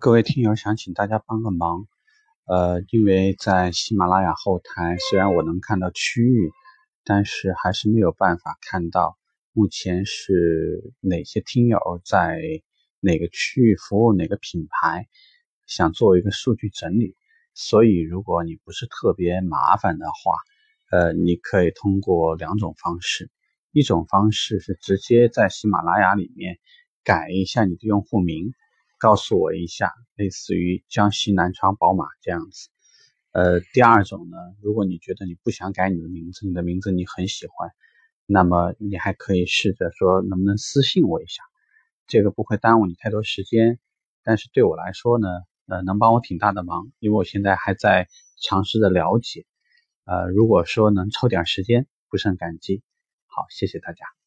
各位听友，想请大家帮个忙，呃，因为在喜马拉雅后台，虽然我能看到区域，但是还是没有办法看到目前是哪些听友在哪个区域服务哪个品牌，想做一个数据整理。所以，如果你不是特别麻烦的话，呃，你可以通过两种方式，一种方式是直接在喜马拉雅里面改一下你的用户名。告诉我一下，类似于江西南昌宝马这样子。呃，第二种呢，如果你觉得你不想改你的名字，你的名字你很喜欢，那么你还可以试着说能不能私信我一下，这个不会耽误你太多时间，但是对我来说呢，呃，能帮我挺大的忙，因为我现在还在尝试着了解。呃，如果说能抽点时间，不胜感激。好，谢谢大家。